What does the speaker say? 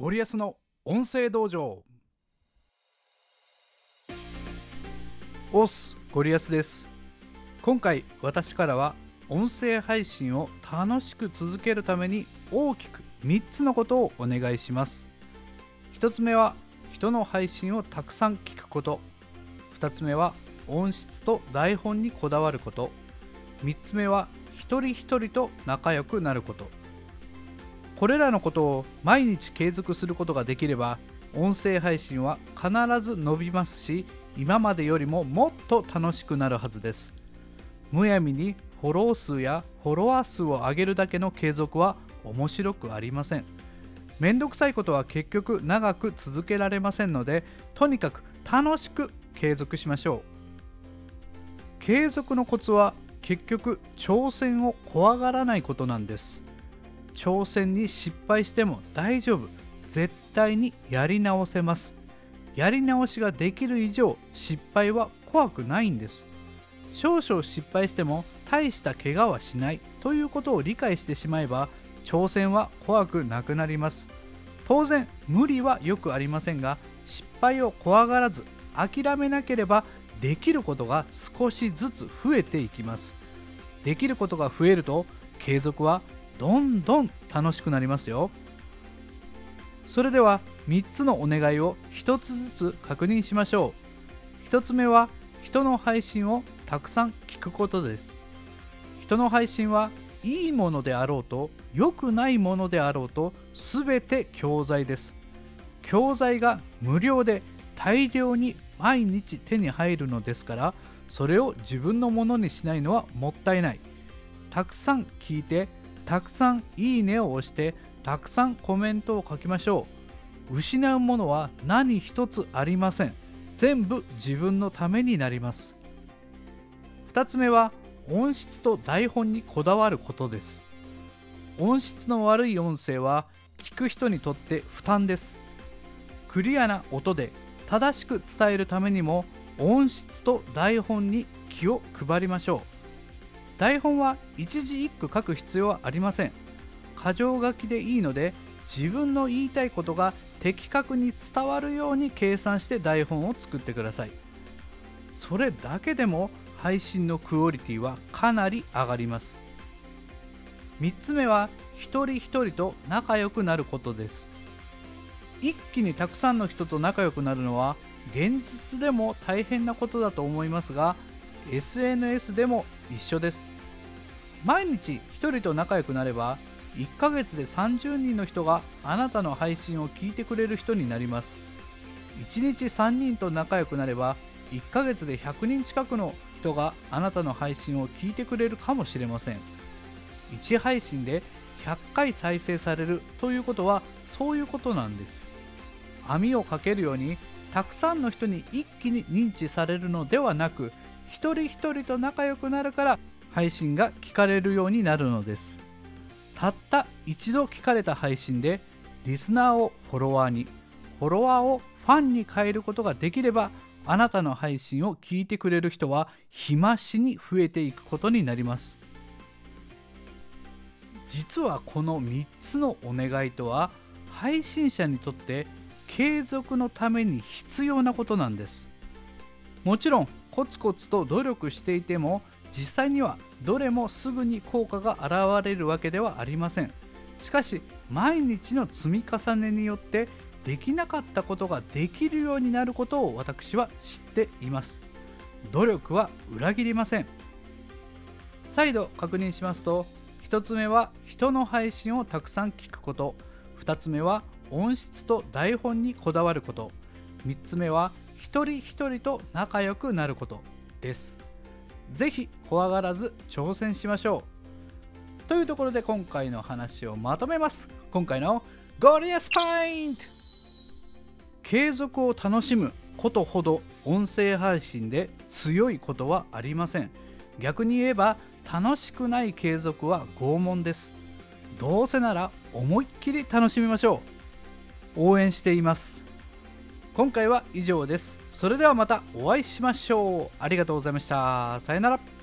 ゴリアスの音声道場。オスゴリアスです。今回私からは音声配信を楽しく続けるために大きく3つのことをお願いします。1つ目は人の配信をたくさん聞くこと。2つ目は音質と台本にこだわること。3つ目は一人一人と仲良くなること。これらのことを毎日継続することができれば音声配信は必ず伸びますし今までよりももっと楽しくなるはずです。むやみにフォロー数やフォロワー数を上げるだけの継続は面白くありません。めんどくさいことは結局長く続けられませんのでとにかく楽しく継続しましょう。継続のコツは結局挑戦を怖がらないことなんです。挑戦に失敗しても大丈夫。絶対にやり直せます。やり直しができる以上失敗は怖くないんです。少々失敗しても大した怪我はしないということを理解してしまえば挑戦は怖くなくなります。当然無理はよくありませんが失敗を怖がらず諦めなければできることが少しずつ増えていきます。できることが増えると継続はどんどん楽しくなりますよ。それでは3つのお願いを1つずつ確認しましょう。1つ目は人の配信をたくさん聞くことです。人の配信はいいものであろうと良くないものであろうと全て教材です。教材が無料で大量に毎日手に入るのですからそれを自分のものにしないのはもったいない。たくさん聞いてたくさんいいねを押してたくさんコメントを書きましょう。失うものは何一つありません。全部自分のためになります。2つ目は音質と台本にこだわることです。音質の悪い音声は聞く人にとって負担です。クリアな音で正しく伝えるためにも音質と台本に気を配りましょう。台本は一字一句書く必要はありません。箇条書きでいいので自分の言いたいことが的確に伝わるように計算して台本を作ってください。それだけでも配信のクオリティはかなり上がります。3つ目は一人一人と仲良くなることです。一気にたくさんの人と仲良くなるのは現実でも大変なことだと思いますが SNS でも一緒です。毎日1人と仲良くなれば1ヶ月で30人の人があなたの配信を聞いてくれる人になります。1日3人と仲良くなれば1ヶ月で100人近くの人があなたの配信を聞いてくれるかもしれません。1配信で100回再生されるということはそういうことなんです。網をかけるようにたくさんの人に一気に認知されるのではなく一人一人と仲良くなるから配信が聞かれるようになるのです。たった一度聞かれた配信でリスナーをフォロワーにフォロワーをファンに変えることができればあなたの配信を聞いてくれる人は日増しに増えていくことになります。実はこの3つのお願いとは配信者にとって継続のために必要なことなんです。もちろんコツコツと努力していても実際にはどれもすぐに効果が現れるわけではありません。しかし毎日の積み重ねによってできなかったことができるようになることを私は知っています。努力は裏切りません。再度確認しますと1つ目は人の配信をたくさん聞くこと。2つ目は音質と台本にこだわること。3つ目は一人一人と仲良くなることです。是非怖がらず挑戦しましょう。というところで今回の話をまとめます。今回のゴリアスパイント。継続を楽しむことほど音声配信で強いことはありません。逆に言えば楽しくない継続は拷問です。どうせなら思いっきり楽しみましょう。応援しています。今回は以上です。それではまたお会いしましょう。ありがとうございました。さよなら。